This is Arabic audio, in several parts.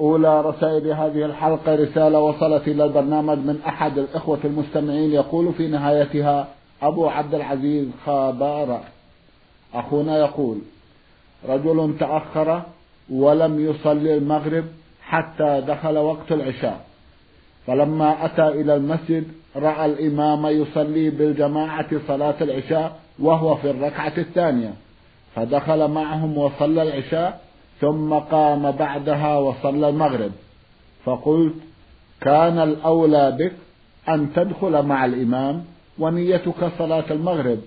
أولى رسائل هذه الحلقة رسالة وصلت إلى البرنامج من أحد الإخوة المستمعين. يقول في نهايتها أبو عبد العزيز خابار أخونا يقول رجل تأخر ولم يصلي المغرب حتى دخل وقت العشاء. فلما أتى إلى المسجد رأى الإمام يصلي بالجماعة صلاة العشاء وهو في الركعة الثانية. فدخل معهم وصلى العشاء ثم قام بعدها وصلى المغرب. فقلت كان الأولى بك أن تدخل مع الإمام ونيتك صلاة المغرب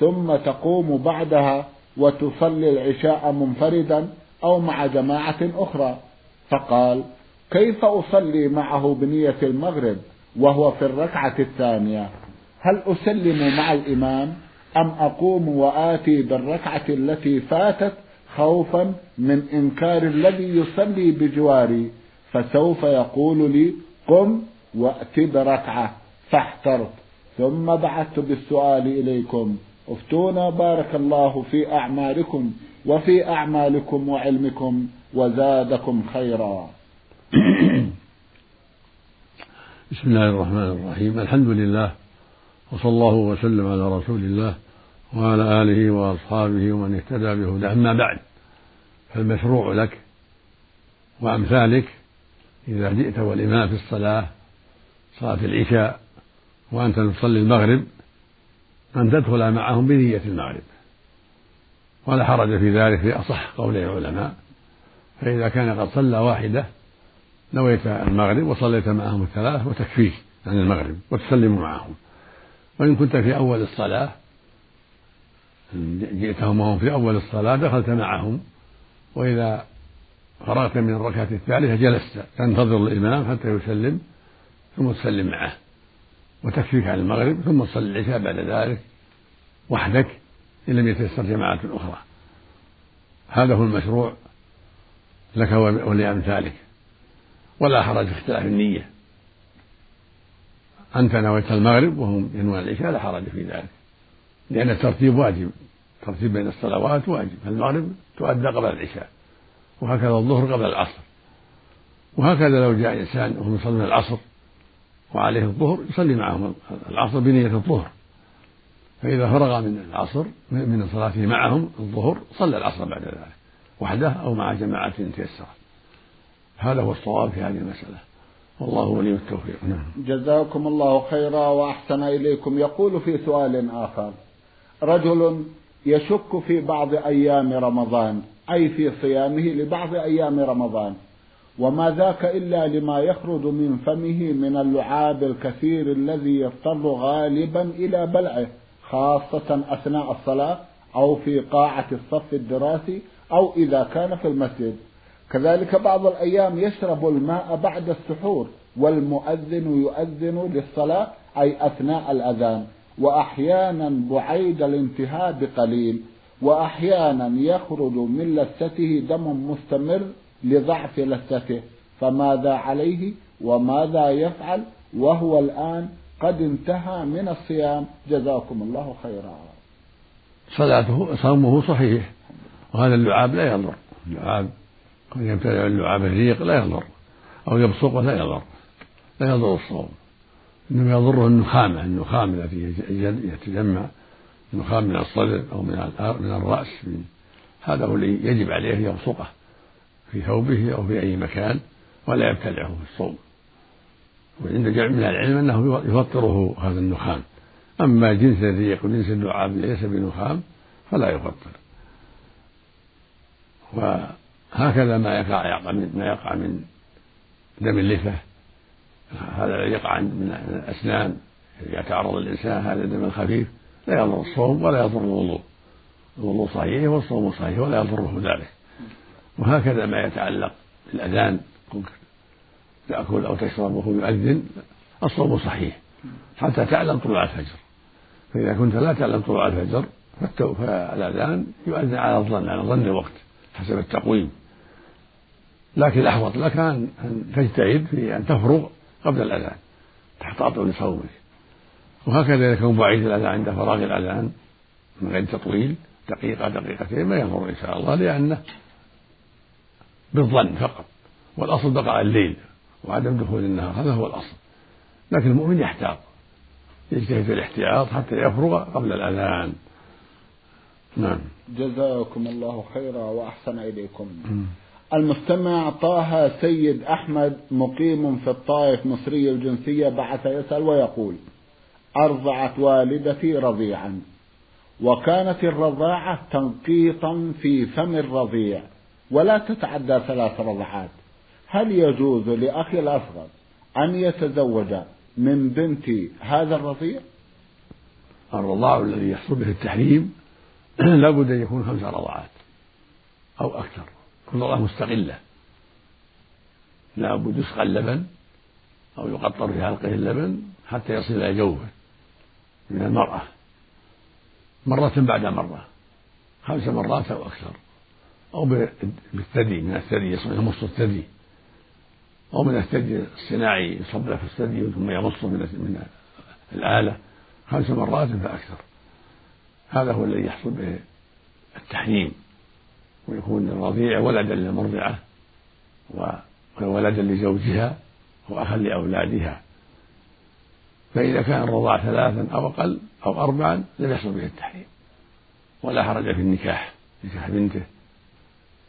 ثم تقوم بعدها وتصلي العشاء منفردا أو مع جماعة أخرى. فقال كيف أصلي معه بنية المغرب وهو في الركعة الثانية؟ هل أسلم مع الإمام أم أقوم وآتي بالركعة التي فاتت خوفا من إنكار الذي يصلي بجواري فسوف يقول لي قم وأت بركعة فاحترت. ثم بعثت بالسؤال إليكم. افتونا بارك الله في أعمالكم وفي أعمالكم وعلمكم وزادكم خيرا. بسم الله الرحمن الرحيم. الحمد لله وصلى الله وسلم على رسول الله وعلى آله وأصحابه ومن اهتدى بهداه. أما بعد فالمشروع لك وأمثالك إذا جئت والإمام في الصلاة صلاة العشاء وأنت تصلي المغرب أن تدخل معهم بنية المغرب. ولا حرج في ذلك في أصح قولي العلماء. فإذا كان قد صلى واحدة نويت المغرب وصليت معهم الثلاث وتكفيك عن المغرب وتسلم معهم. وإن كنت في أول الصلاة جئتهم وهم في أول الصلاة دخلت معهم وإذا فرغت من الركعة الثالثة جلست تنتظر الإمام حتى يسلم ثم تسلم معه وتكفيك عن المغرب ثم تصلي العشاء بعد ذلك وحدك إن لم يتيسر جماعة أخرى. هذا هو المشروع لك ولأمثالك ولا حرج في اختلاف النية. أنت نويت المغرب وهم ينوون العشاء لا حرج في ذلك لأن الترتيب واجب. الترتيب بين الصلوات واجب المغرب تؤدى قبل العشاء وهكذا الظهر قبل العصر. وهكذا لو جاء إنسان وهم يصلون العصر وعليه الظهر يصلي معهم العصر بنية الظهر. فإذا فرغ من العصر من صلاته معهم الظهر صلى العصر بعد ذلك وحده أو مع جماعة تيسرت. هذا هو الصواب في هذه المسألة. والله ولي التوفيق. نعم. جزاكم الله خيرا وأحسن إليكم. يقول في سؤال آخر رجل يشك في بعض أيام رمضان أي في صيامه لبعض أيام رمضان. وما ذاك إلا لما يخرج من فمه من اللعاب الكثير الذي يضطر غالبا إلى بلعه خاصة أثناء الصلاة أو في قاعة الصف الدراسي أو إذا كان في المسجد. كذلك بعض الأيام يشرب الماء بعد السحور والمؤذن يؤذن للصلاة أي أثناء الأذان. وأحيانا بعيد الانتهاء بقليل وأحيانا يخرج من لثته دم مستمر لضعف لثته فماذا عليه؟ وماذا يفعل؟ وهو الآن قد انتهى من الصيام. جزاكم الله خيرا. صلاته صومه صحيح. وهذا اللعاب لا يضر. اللعاب قد يبتلع اللعاب الريق لا يضر. أو يبصق لا يضر. لا يضر الصوم. إنما يضره النخامة النخام التي يتجمع النخام من الصدر أو من من الرأس هذا هو الذي يجب عليه يبصقه في ثوبه أو في أي مكان ولا يبتلعه في الصوم. وعند جمع من العلم أنه يفطره هذا النخام. أما جنس الريق وجنس اللعاب ليس بنخام فلا يفطر. وهكذا ما يقع من ما يقع من دم اللثة هذا الذي يقع من الأسنان يتعرض الإنسان هذا الدم الخفيف لا يضر الصوم ولا يضر الوضوء. الوضوء صحيح والصوم صحيح ولا يضره ذلك. وهكذا ما يتعلق بالأذان تأكل أو تشرب وهو يؤذن الصوم صحيح. حتى تعلم طلوع الفجر. فإذا كنت لا تعلم طلوع الفجر فالأذان يؤذن على الظن على ظن الوقت حسب التقويم. لكن الأحوط لك أن تجتهد في أن تفرغ قبل الأذان تحتاط لصومك وهكذا إذا كان بعيد الأذان عند فراغ الأذان من غير تطويل دقيقة دقيقتين ما يضر إن شاء الله لأنه بالظن فقط. والأصل بقاء الليل وعدم دخول النهار هذا هو الأصل. لكن المؤمن يحتاط يجتهد في الاحتياط حتى يفرغ قبل الأذان. نعم. جزاكم الله خيرا وأحسن إليكم. المستمع طه سيد أحمد مقيم في الطائف مصري الجنسية بعث يسأل ويقول أرضعت والدتي رضيعا وكانت الرضاعة تنقيطا في فم الرضيع ولا تتعدى ثلاث رضعات. هل يجوز لأخي الأصغر أن يتزوج من بنت هذا الرضيع؟ الرضاع الذي يحصل به التحريم لابد أن يكون خمس رضعات أو أكثر. رضاعة مستقلة. لابد يسقى اللبن أو يقطر في حلقه اللبن حتى يصل إلى جوفه من المرأة. مرة بعد مرة. خمس مرات أو أكثر. أو بالثدي من الثدي يمص الثدي. أو من الثدي الصناعي يصب في الثدي ثم يمصه من من الآلة. خمس مرات فأكثر. هذا هو الذي يحصل به التحريم. ويكون الرضيع ولدا للمرضعة وولدا لزوجها وأخا لأولادها. فإذا كان الرضاع ثلاثا أو أقل أو أربعا لم يحصل به التحريم ولا حرج في النكاح. نكاح بنته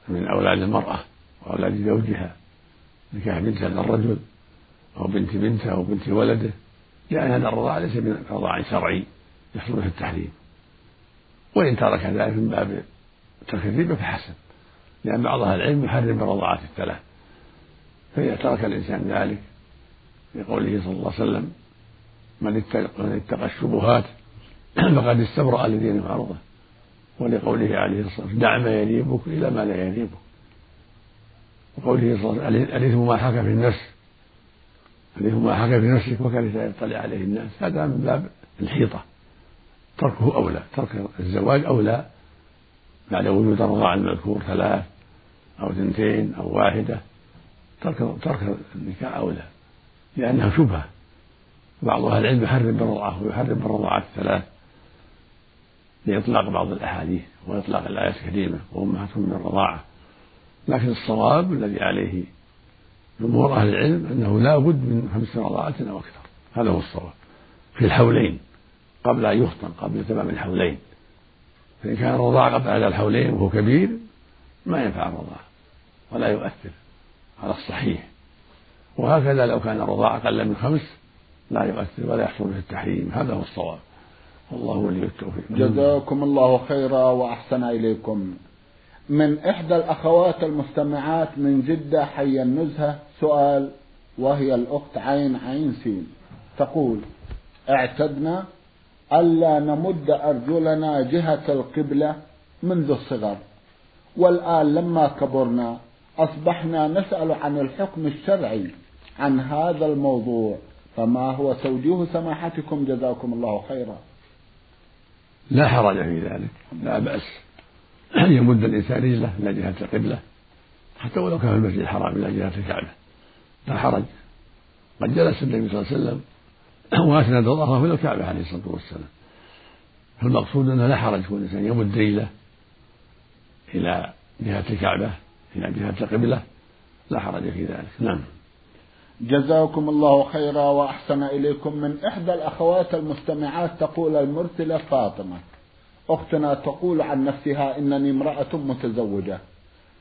من أولاد المرأة وأولاد زوجها. نكاح بنتها للرجل أو بنت بنته أو بنت ولده. لأن هذا الرضاع ليس من رضاع شرعي يحصل به التحريم. وإن ترك ذلك من باب ترك الربا فحسن لأن بعض أهل العلم يحرم الرضاعات الثلاث. فإذا ترك الإنسان ذلك لقوله صلى الله عليه وسلم من اتقى, الشبهات فقد استبرأ لدينه وعرضه ولقوله عليه الصلاة والسلام دع ما يريبك إلى ما لا يريبك وقوله صلى الله عليه وسلم أليث ما حكى في النفس. أليث ما حكى في نفسك وكرهت أن يطلع عليه الناس. هذا من باب الحيطة. تركه أولى ترك الزواج أولى. بعد وجود الرضاع المذكور ثلاث أو اثنتين أو واحدة ترك ترك النكاح أولى لأنها شبهة. بعض أهل العلم يحرم بالرضاعة ويحرم بالرضاعات الثلاث لإطلاق بعض الأحاديث وإطلاق الآيات الكريمة وأمهاتهم من الرضاعة. لكن الصواب الذي عليه جمهور أهل العلم أنه لا بد من خمس رضاعات أو أكثر. هذا هو الصواب. في الحولين قبل أن يفطن قبل تمام الحولين. فإن كان الرضاع قبل هذا الحولين وهو كبير ما ينفع الرضاع ولا يؤثر على الصحيح. وهكذا لو كان الرضاع أقل من خمس لا يؤثر ولا يحصل به التحريم هذا هو الصواب. والله ولي التوفيق. جزاكم الله خيرا وأحسن إليكم. من إحدى الأخوات المستمعات من جدة حي النزهة سؤال وهي الأخت عين عين سين. تقول اعتدنا ألا نمد أرجلنا جهة القبلة منذ الصغر. والآن لما كبرنا أصبحنا نسأل عن الحكم الشرعي عن هذا الموضوع. فما هو توجيه سماحتكم جزاكم الله خيرا. لا حرج في ذلك. لا بأس. أن يمد الإنسان رجله إلى جهة القبلة. حتى ولو كان في المسجد الحرام إلى جهة الكعبة. لا حرج. قد جلس النبي صلى الله عليه وسلم وأسند ظهره إلى الكعبة عليه الصلاة والسلام. فالمقصود أنه لا حرج كون الإنسان يمد رجله إلى جهة الكعبة إلى جهة القبلة لا حرج في ذلك. نعم. جزاكم الله خيرا وأحسن إليكم. من إحدى الأخوات المستمعات تقول المرسلة فاطمة. أختنا تقول عن نفسها إنني امرأة متزوجة.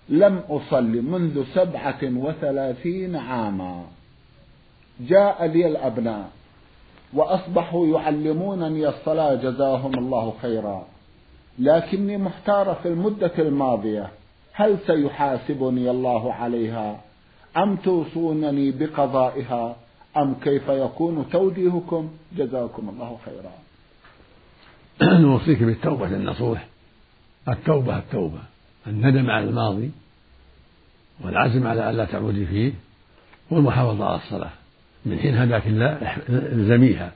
لم أصلي منذ سبعة وثلاثين عاما. جاء لي الأبناء. وأصبحوا يعلمونني الصلاة جزاهم الله خيرا. لكني محتار في المدة الماضية. هل سيحاسبني الله عليها؟ أم توصونني بقضائها؟ أم كيف يكون توجيهكم؟ جزاكم الله خيرا. نوصيك بالتوبة النصوح التوبة التوبة. الندم على الماضي والعزم على ألا تعودي فيه والمحافظة على الصلاة. من حين هداك الله الزميها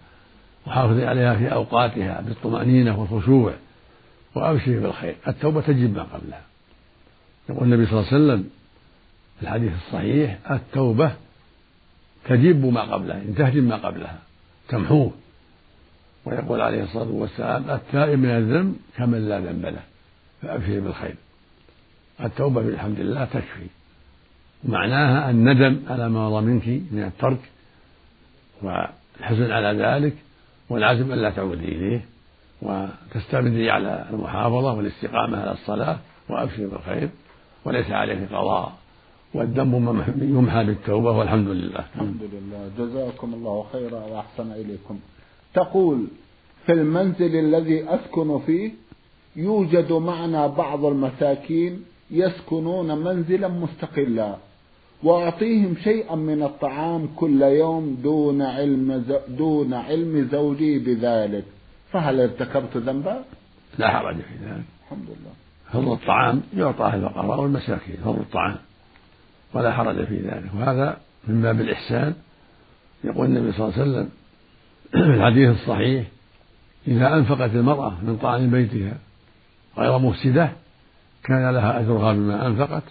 وحافظي عليها في أوقاتها بالطمأنينة والخشوع وأبشري بالخير. التوبة تجب ما قبلها. يقول النبي صلى الله عليه وسلم في الحديث الصحيح التوبة تجب ما قبلها إن تهدم ما قبلها تمحوه ويقول عليه الصلاة والسلام التائب من الذنب كمن لا ذنب له فأبشر بالخير. التوبة بالحمد لله تكفي. ومعناها الندم على ما مضى منك من الترك والحزن على ذلك والعزم ألا تعودي إليه وتستمري على المحافظة والاستقامة على الصلاة وأبشر بالخير وليس عليك قضاء والذنب يمحى بالتوبة والحمد لله. الحمد لله. جزاكم الله خيرا وأحسن إليكم. تقول في المنزل الذي أسكن فيه يوجد معنا بعض المساكين يسكنون منزلا مستقلا. وأعطيهم شيئا من الطعام كل يوم دون علم دون علم زوجي بذلك. فهل ارتكبت ذنبا؟ لا حرج في ذلك الحمد لله. فضل الطعام يعطى الفقراء والمساكين فضل الطعام. ولا حرج في ذلك. وهذا من باب الإحسان. يقول النبي صلى الله عليه وسلم في الحديث الصحيح إذا أنفقت المرأة من طعام بيتها غير مفسدة كان لها أجرها بما أنفقت.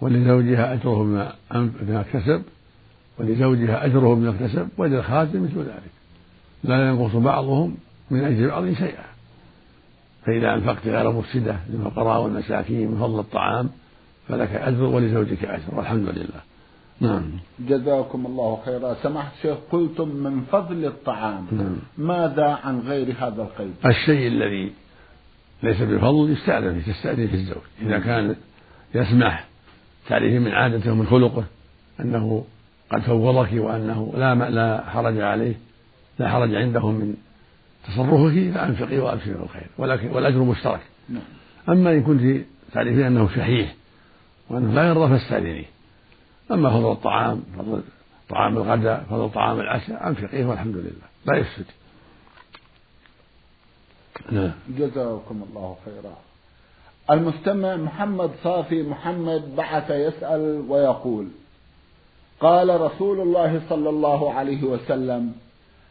ولزوجها أجره بما كسب ولزوجها أجره بما اكتسب وللخادم مثل ذلك. لا ينقص بعضهم من أجر بعض شيئا. فإذا أنفقت غير مفسدة للفقراء والمساكين من فضل الطعام فلك أجر ولزوجك أجر. والحمد لله. نعم. جزاكم الله خيرا. سمحت شيخ قلتم من فضل الطعام نعم. ماذا عن غير هذا القيد؟ الشيء الذي ليس بفضل يستأذن تستأذن في الزوج. إذا كان يسمح تعرفين من عادته ومن خلقه أنه قد فوضك وأنه لا لا حرج عليه لا حرج عنده من تصرفك فأنفقي وأبشري بالخير ولكن والأجر مشترك. نعم. أما إن كنت تعرفين أنه شحيح وأنه لا يرضى فاستأذنيه أما فضل الطعام فضل طعام الغداء فضل طعام العشاء أنفقيه والحمد لله. لا يفسد. نعم جزاكم الله خيرا. المستمع محمد صافي محمد بعث يسأل ويقول قال رسول الله صلى الله عليه وسلم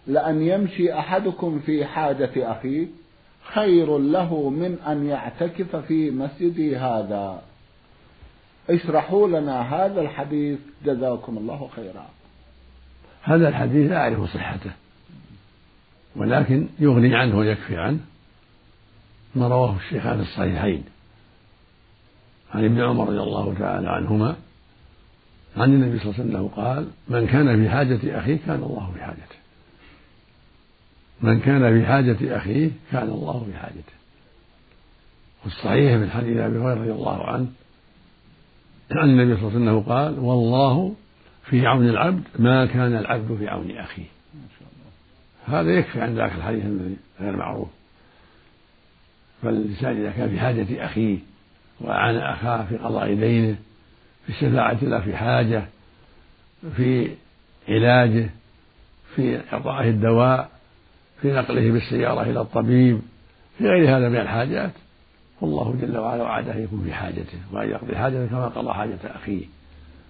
لأن يمشي أحدكم في حاجة أخيه خير له من أن يعتكف في مسجدي هذا. اشرحوا لنا هذا الحديث جزاكم الله خيرا. هذا الحديث لا أعرف صحته ولكن يغني عنه ويكفي عنه ما رواه الشيخان الصحيحين. عن ابن عمر رضي الله تعالى عنهما عن النبي صلى الله عليه وسلم قال من كان في حاجة أخيه كان الله في حاجته. من كان في حاجة أخيه كان الله في حاجته. والصحيح من حديث أبي هريرة رضي الله عنه عن النبي صلى الله عليه وسلم قال والله في عون العبد ما كان العبد في عون أخيه. هذا يكفي عن ذاك الحديث الذي غير معروف. فالإنسان إذا كان في حاجة أخيه وأعان أخاه في قضاء دينه في الشفاعة له في حاجة في علاجه في إعطائه الدواء في نقله بالسيارة إلى الطبيب في غير هذا من الحاجات. والله جل وعلا وعده يكون في حاجته وأن يقضي حاجته كما قضى حاجة أخيه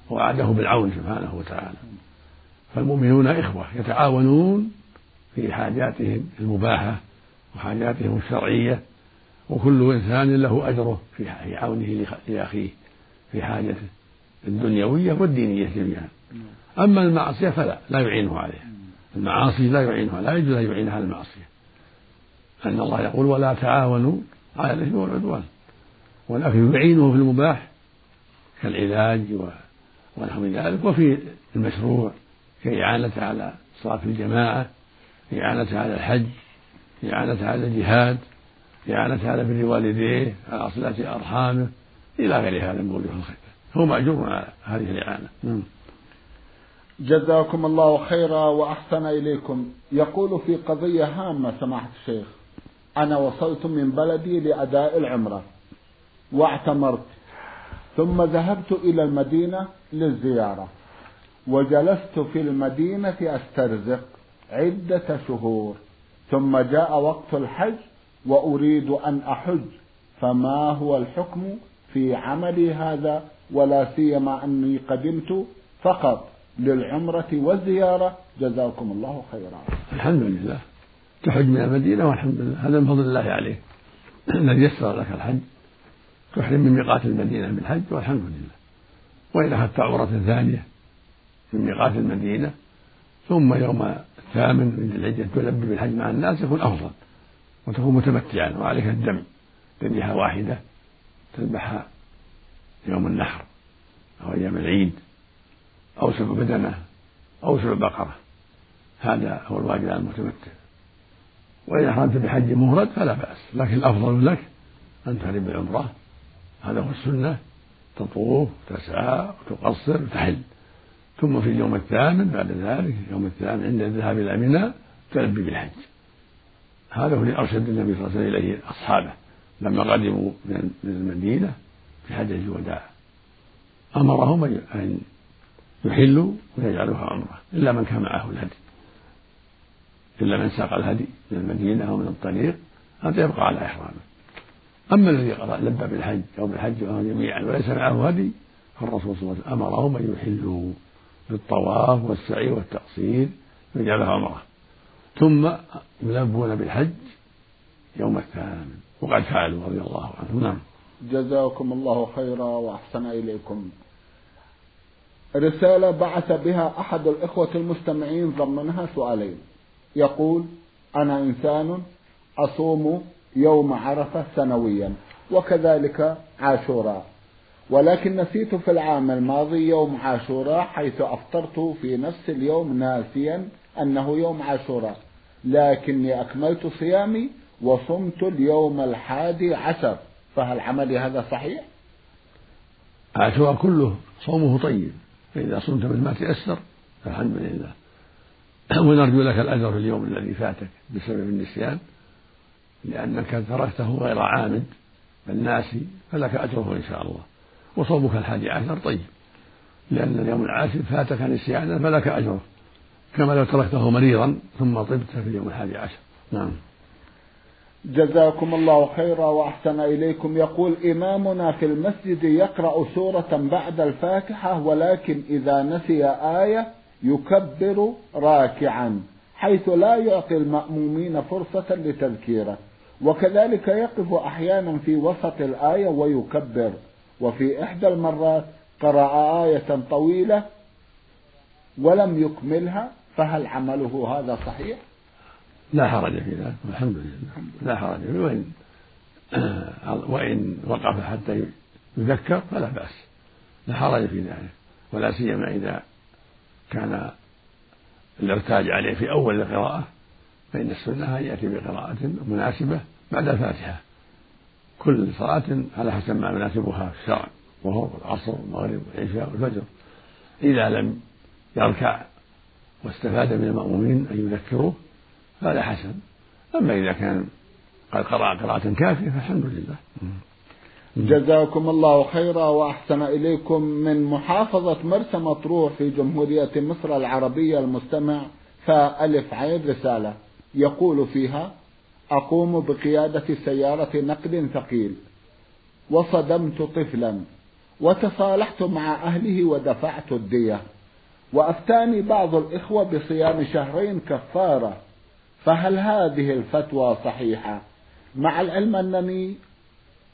ووعده بالعون سبحانه وتعالى. فالمؤمنون إخوة يتعاونون في حاجاتهم المباحة وحاجاتهم الشرعية وكل إنسان له أجره في عونه لأخيه في حاجته الدنيوية والدينية جميعا. أما المعصية فلا لا يعينه عليها. المعاصي لا يعينها لا يجوز أن يعينها على المعصية. أن الله يقول ولا تعاونوا على الإثم والعدوان. ولكن يعينه في المباح كالعلاج ونحو ذلك. وفي المشروع كإعانته على صلاة الجماعة إعانته على الحج إعانته على الجهاد. إعانته على بر والديه على صلة أرحامه إلى غير هذا من وجوه الخير. هو مأجور على هذه الإعانة. جزاكم الله خيرا وأحسن إليكم. يقول في قضية هامة سماحة الشيخ أنا وصلت من بلدي لأداء العمرة واعتمرت ثم ذهبت إلى المدينة للزيارة وجلست في المدينة أسترزق عدة شهور ثم جاء وقت الحج وأريد أن أحج فما هو الحكم في عملي هذا؟ ولا سيما أني قدمت فقط للعمرة والزيارة. جزاكم الله خيرا. الحمد لله. تحج من المدينة والحمد لله. هذا من فضل الله عليك. الذي يسر لك الحج. تحرم من ميقات المدينة بالحج والحمد لله. وإن أخذت عمرة ثانية من ميقات المدينة. ثم يوم الثامن من الحجة تلبي بالحج مع الناس يكون أفضل. وتكون متمتعا وعليك الدم ذبيحة واحدة تذبحها يوم النحر أو أيام العيد أو سبع بدنة أو سبع بقرة. هذا هو الواجب على المتمتع. وإن أحرمت بحج مفرد فلا بأس لكن الأفضل لك أن تحرم بالعمرة هذا هو السنة. تطوف تسعى وتقصر وتحل ثم في اليوم الثامن بعد ذلك اليوم الثامن عند الذهاب إلى منى تلبي بالحج. هذا هو اللي أرشد النبي صلى الله عليه وسلم إليه أصحابه لما قدموا من المدينة في حجة الوداع أمرهم أن يحلوا ويجعلوها عمرة إلا من كان معه الهدي. إلا من ساق الهدي من المدينة أو من الطريق هذا يبقى على إحرامه. أما الذي لبى بالحج أو بالحج جميعا وليس معه هدي فالرسول صلى الله عليه وسلم أمرهم أن يحلوا بالطواف والسعي والتقصير ويجعلها عمرة. ثم يلبون بالحج يوم الثامن وقد فعلوا رضي الله عنهم. نعم. جزاكم الله خيرا وأحسن إليكم. رسالة بعث بها أحد الإخوة المستمعين ضمنها سؤالين. يقول أنا إنسان أصوم يوم عرفة سنويا وكذلك عاشوراء. ولكن نسيت في العام الماضي يوم عاشوراء حيث أفطرت في نفس اليوم ناسيا أنه يوم عاشوراء. لكني أكملت صيامي وصمت اليوم الحادي عشر. فهل عملي هذا صحيح؟ عاشوراء كله. صومه طيب. فإذا صمت مثل ما تيسر فالحمد لله. ونرجو لك الأجر في اليوم الذي فاتك بسبب النسيان لأنك تركته غير عامد بل ناسي فلك أجره إن شاء الله. وصومك الحادي عشر طيب. لأن اليوم العاشر فاتك نسيانا فلك أجره. كما لو تركته مريضا ثم طبت في اليوم الحادي عشر. نعم. جزاكم الله خيرا وأحسن إليكم. يقول إمامنا في المسجد يقرأ سورة بعد الفاتحة ولكن إذا نسي آية يكبر راكعا حيث لا يعطي المأمومين فرصة لتذكيره. وكذلك يقف أحيانا في وسط الآية ويكبر. وفي إحدى المرات قرأ آية طويلة ولم يكملها فهل عمله هذا صحيح؟ لا حرج في ذلك الحمد لله. لا حرج. وإن وإن وقف حتى يذكر فلا بأس. لا حرج في ذلك. ولا سيما إذا كان الإرتاج عليه في أول القراءة فإن السنة أن يأتي بقراءة مناسبة بعد الفاتحة. كل صلاة على حسب ما يناسبها الشرع وهو العصر والمغرب والعشاء والفجر إذا لم يركع واستفاد من المأمومين أن يذكروه هذا حسن. أما إذا كان قد قرأ قراءة كافية فالحمد لله. جزاكم الله خيرا وأحسن إليكم من محافظة مرسى مطروح في جمهورية مصر العربية المستمع فألف عين رسالة. يقول فيها أقوم بقيادة سيارة نقل ثقيل. وصدمت طفلا. وتصالحت مع أهله ودفعت الدية. وأفتاني بعض الإخوة بصيام شهرين كفارة فهل هذه الفتوى صحيحة؟ مع العلم أنني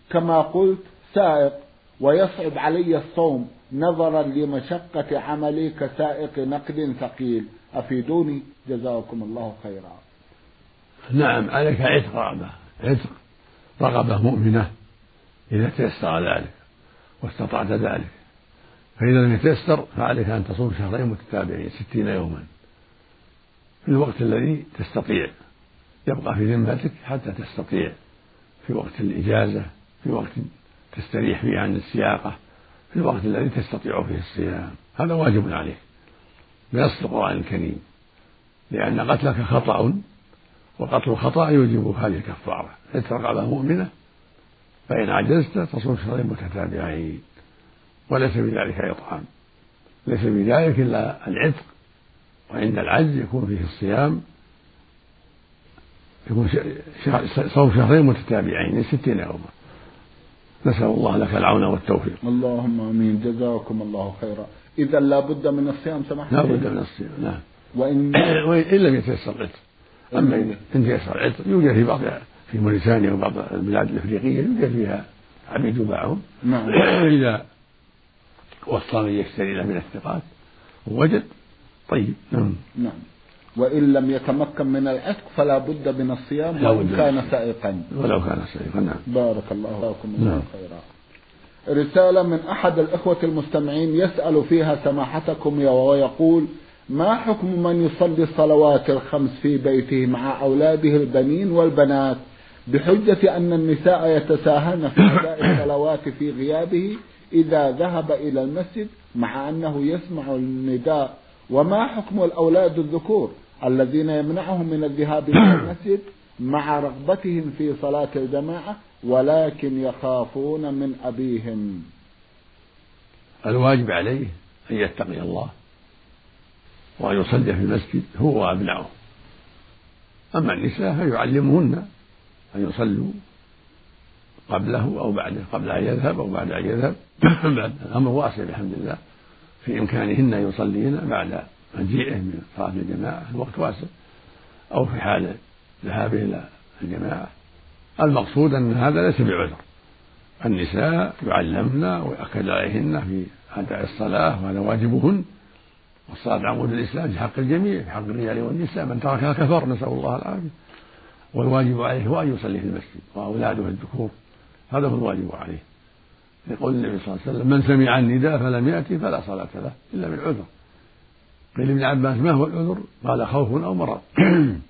كما قلت سائق ويصعب علي الصوم نظرا لمشقة عملي كسائق نقد ثقيل. أفيدوني؟ جزاكم الله خيرا. نعم عليك عتق رغبة عتق رغبة مؤمنة إذا تيسر ذلك واستطعت ذلك. فإذا لم يتيسر فعليك أن تصوم شهرين متتابعين ستين يوما. في الوقت الذي تستطيع. يبقى في ذمتك حتى تستطيع. في وقت الإجازة في وقت تستريح فيه عن السياقة في الوقت الذي تستطيع فيه الصيام. هذا واجب عليك. بنص القرآن الكريم. لأن قتلك خطأ وقتل الخطأ يوجب هذه الكفارة. عتق رقبة مؤمنة فإن عجزت تصوم شهرين متتابعين. وليس بذلك إطعام. ليس بذلك إلا العتق وعند العجز يكون فيه الصيام يكون صوم شهرين متتابعين من ستين يوما. نسأل الله لك العون والتوفيق. اللهم آمين. جزاكم الله خيرا. إذا لا بد من الصيام سمحت لا بد من الصيام نعم. وإن وإن لم يتيسر العتق. أما إن تيسر العتق يوجد في بعض في موريتانيا وبعض البلاد الإفريقية يوجد فيها عبيد يباعون نعم. إذا وصى من يشتري له من الثقات. ووجد طيب نعم. نعم. وإن لم يتمكن من العتق فلا بد من الصيام لا وإن كان سائقا. ولو كان سيفا نعم. بارك الله فيكم الله نعم. خيرا. رسالة من أحد الإخوة المستمعين يسأل فيها سماحتكم ويقول ما حكم من يصلي الصلوات الخمس في بيته مع أولاده البنين والبنات بحجة أن النساء يتساهلن في أداء الصلوات في غيابه إذا ذهب إلى المسجد مع أنه يسمع النداء وما حكم الأولاد الذكور الذين يمنعهم من الذهاب إلى المسجد؟ مع رغبتهم في صلاة الجماعة ولكن يخافون من أبيهم. الواجب عليه أن يتقي الله وأن يصلي في المسجد هو وأبنائه. أما النساء فيعلمهن أن يصلوا قبله أو بعده قبل أن يذهب أو بعد أن يذهب. الأمر واسع بحمد الله في إمكانهن أن يصلين بعد مجيئه من صلاة الجماعة الوقت واسع أو في حال ذهابه إلى الجماعة. المقصود أن هذا ليس بعذر. النساء يعلمن ويؤكد عليهن في أداء الصلاة وهذا واجبهن. والصلاة عمود الإسلام في حق الجميع في حق الرجال والنساء. من تركها كفر نسأل الله العافية. والواجب عليه هو أن يصلي في المسجد. وأولاده الذكور. هذا هو الواجب عليه. يقول النبي صلى الله عليه وسلم من سمع النداء فلم يأتي فلا صلاة له إلا بالعذر. قيل ابن عباس ما هو العذر؟ قال خوف أو مرض.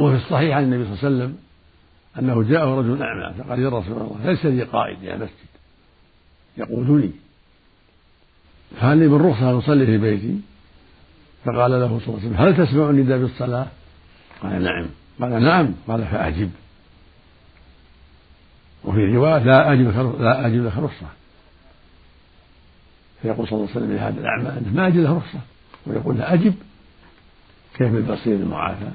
وفي الصحيح عن النبي صلى الله عليه وسلم أنه جاءه رجل أعمى فقال يا رسول الله ليس لي قائد يا مسجد. يقودني فهل لي من رخصة أن أصلي في بيتي؟ فقال له صلى الله عليه وسلم هل تسمع النداء بالصلاة؟ قال نعم. قال نعم. قال فأجب. وفي رواية لا أجب لا أجب لك رخصة فيقول صلى الله عليه وسلم لهذا الأعمى أنه ما أجد له رخصة ويقول له أجب كيف بالبصير المعافى؟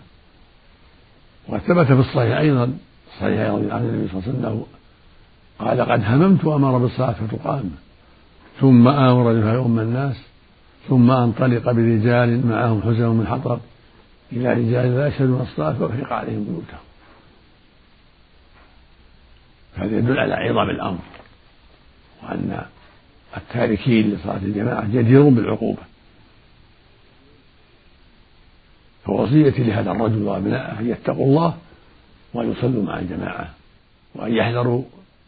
وقد ثبت في الصحيح أيضا صحيح أيضا عن النبي صلى الله عليه وسلم أنه قال قد هممت أمر بالصلاة فتقام. ثم آمر بها يؤم الناس ثم أنطلق برجال معهم حزم من حطب إلى رجال لا يشهدون الصلاة فأحرق عليهم بيوتهم. هذا يدل على عظم الأمر وأن التاركين لصلاة الجماعة جدير بالعقوبة. فوصيتي لهذا الرجل وأبنائه أن يتقوا الله وأن يصلوا مع الجماعة وأن يحذروا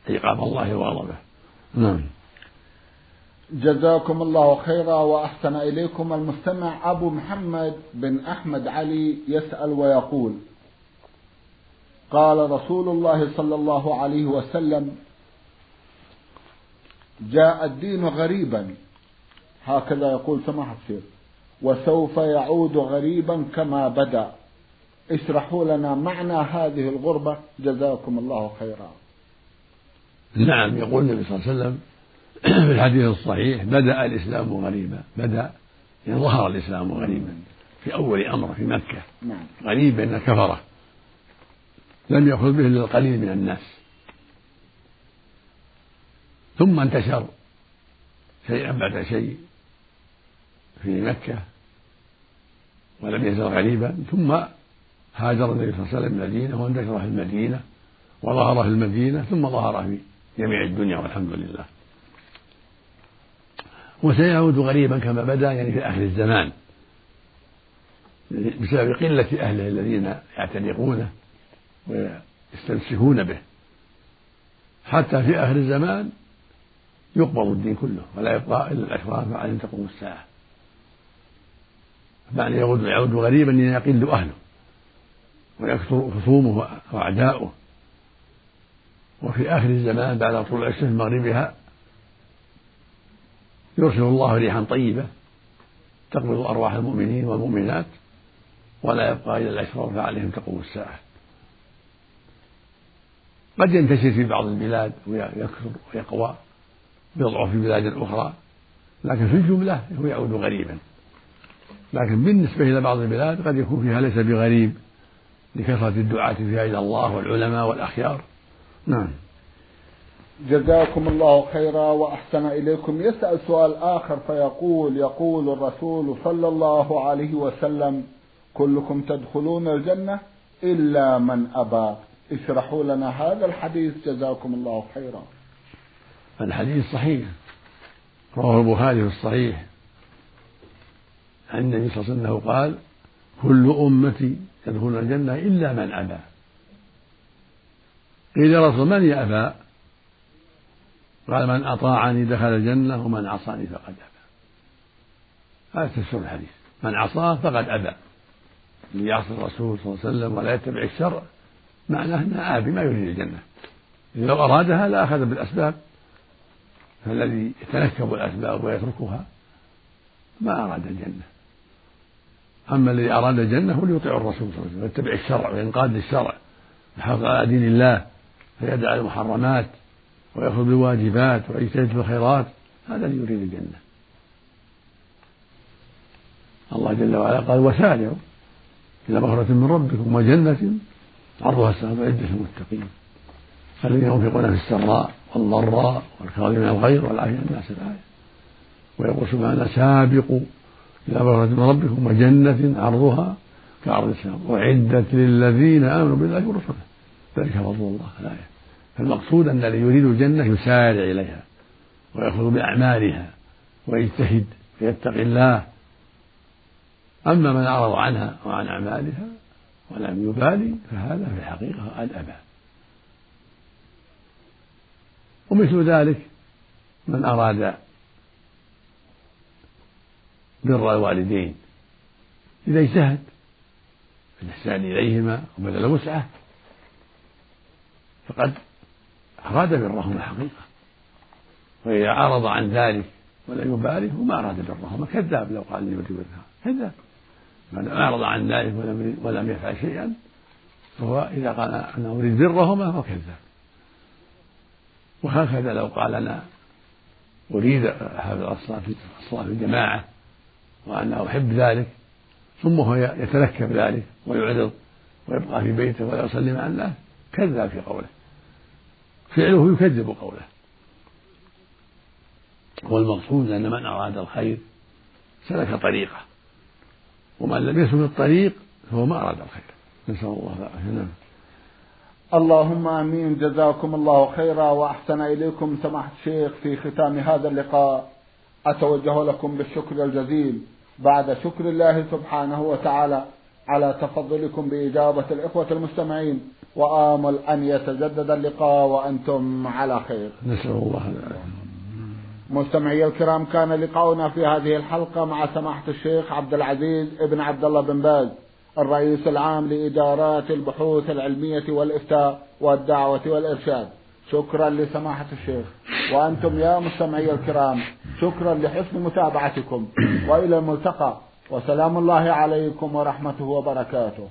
عقاب الله وغضبه. نعم. جزاكم الله خيرا وأحسن إليكم المستمع أبو محمد بن أحمد علي يسأل ويقول قال رسول الله صلى الله عليه وسلم جاء الدين غريبا. هكذا يقول سماحة الشيخ. وسوف يعود غريبا كما بدأ. اشرحوا لنا معنى هذه الغربة. جزاكم الله خيرا. نعم يقول النبي صلى الله عليه وسلم في الحديث الصحيح بدأ الإسلام غريبا. بدأ يعني ظهر الإسلام غريبا في أول أمره في مكة. نعم. غريب بين الكفرة لم يأخذ به إلا القليل من الناس. ثم انتشر شيئا بعد شيء في مكة ولم يزل غريبا. ثم هاجر النبي صلى الله عليه وسلم المدينة وانتشر في المدينة وظهر في المدينة ثم ظهر في جميع الدنيا والحمد لله. وسيعود غريبا كما بدا يعني في آخر الزمان بسبب قلة أهله الذين يعتنقونه. ويستمسكون به. حتى في آخر الزمان يقبض الدين كله ولا يبقى إلا الأشراف بعد أن تقوم الساعة. معنى يعود يعود غريبا يقل أهله ويكثر خصومه وأعداؤه. وفي آخر الزمان بعد طلوع الشمس مغربها يرسل الله ريحا طيبة تقبض أرواح المؤمنين والمؤمنات ولا يبقى إلا الأشرار فعليهم تقوم الساعة. قد ينتشر في بعض البلاد ويكثر ويقوى ويضعف في بلاد أخرى لكن في الجملة هو يعود غريبا. لكن بالنسبة إلى بعض البلاد قد يكون فيها ليس بغريب لكثرة الدعاة فيها إلى الله والعلماء والأخيار. نعم. جزاكم الله خيرا وأحسن إليكم. يسأل سؤال آخر فيقول يقول الرسول صلى الله عليه وسلم كلكم تدخلون الجنة إلا من أبى اشرحوا لنا هذا الحديث. جزاكم الله خيرا. الحديث صحيح. رواه البخاري في الصحيح. عن النبي صلى الله عليه وسلم قال كل أمتي يدخلون الجنة إلا من أبى. قيل يا رسول من يأبى؟ قال من أطاعني دخل الجنة ومن عصاني فقد أبى. هذا تفسير الحديث. من عصاه فقد أبى. من يعصي الرسول صلى الله عليه وسلم ولا يتبع الشرع. معناه أنه آبي ما يريد الجنة. لو أرادها لأخذ بالأسباب. فالذي يتنكب الأسباب ويتركها ما أراد الجنة. أما الذي أراد الجنة هو ليطيع الرسول صلى الله عليه وسلم ويتبع الشرع وينقاد للشرع يحافظ على دين الله ويدع المحرمات ويأخذ بالواجبات ويجتهد في الخيرات. هذا اللي يريد الجنة. الله جل وعلا قال وسارعوا إلى مغفرة من ربكم وجنة عرضها السماء عدة المتقين. الذين ينفقون في السراء والضراء والكاظمين الغير والعافية الناس الآية ويقول سبحانه سابقوا إلى مغفرة من ربكم وجنة عرضها كعرض السماء وعدت للذين آمنوا بالله ورسوله ذلك فضل الله الآية فالمقصود أن الذي يريد الجنة يسارع إليها ويأخذ بأعمالها ويجتهد ويتقي الله. أما من أعرض عنها وعن أعمالها ولم يبالي فهذا في الحقيقة الأبى ومثل ذلك من أراد بر الوالدين إذا اجتهد في الإحسان إليهما وبذل وسعه. فقد أراد برهما حقيقة وإذا أعرض عن ذلك ولم يبالي وما أراد برهما. كذاب لو قال لي كذاب. من أعرض عن ذلك ولم ولم يفعل شيئا فهو إذا قال أنا أريد برهما فهو كذاب. وهكذا لو قال أنا أريد هذا الصلاة في الصلاة في الجماعة وأنا أحب ذلك ثم هو يتنكب ذلك ويعرض ويبقى في بيته ولا يصلي مع الناس كذاب في قوله. فعله يكذب قوله. والمقصود أن من أراد الخير سلك طريقه. ومن لم يسلك الطريق فهو ما أراد الخير. نسأل الله العافية. نعم. اللهم آمين. جزاكم الله خيرا وأحسن إليكم. سماحة الشيخ في ختام هذا اللقاء أتوجه لكم بالشكر الجزيل. بعد شكر الله سبحانه وتعالى على تفضلكم بإجابة الإخوة المستمعين وآمل أن يتجدد اللقاء وأنتم على خير. نسأل الله العافية. مستمعي الكرام كان لقاؤنا في هذه الحلقة مع سماحة الشيخ عبد العزيز ابن عبد الله بن باز الرئيس العام لإدارات البحوث العلمية والإفتاء والدعوة والإرشاد. شكرا لسماحة الشيخ. وأنتم يا مستمعي الكرام شكرا لحسن متابعتكم. وإلى الملتقى. وسلام الله عليكم ورحمته وبركاته.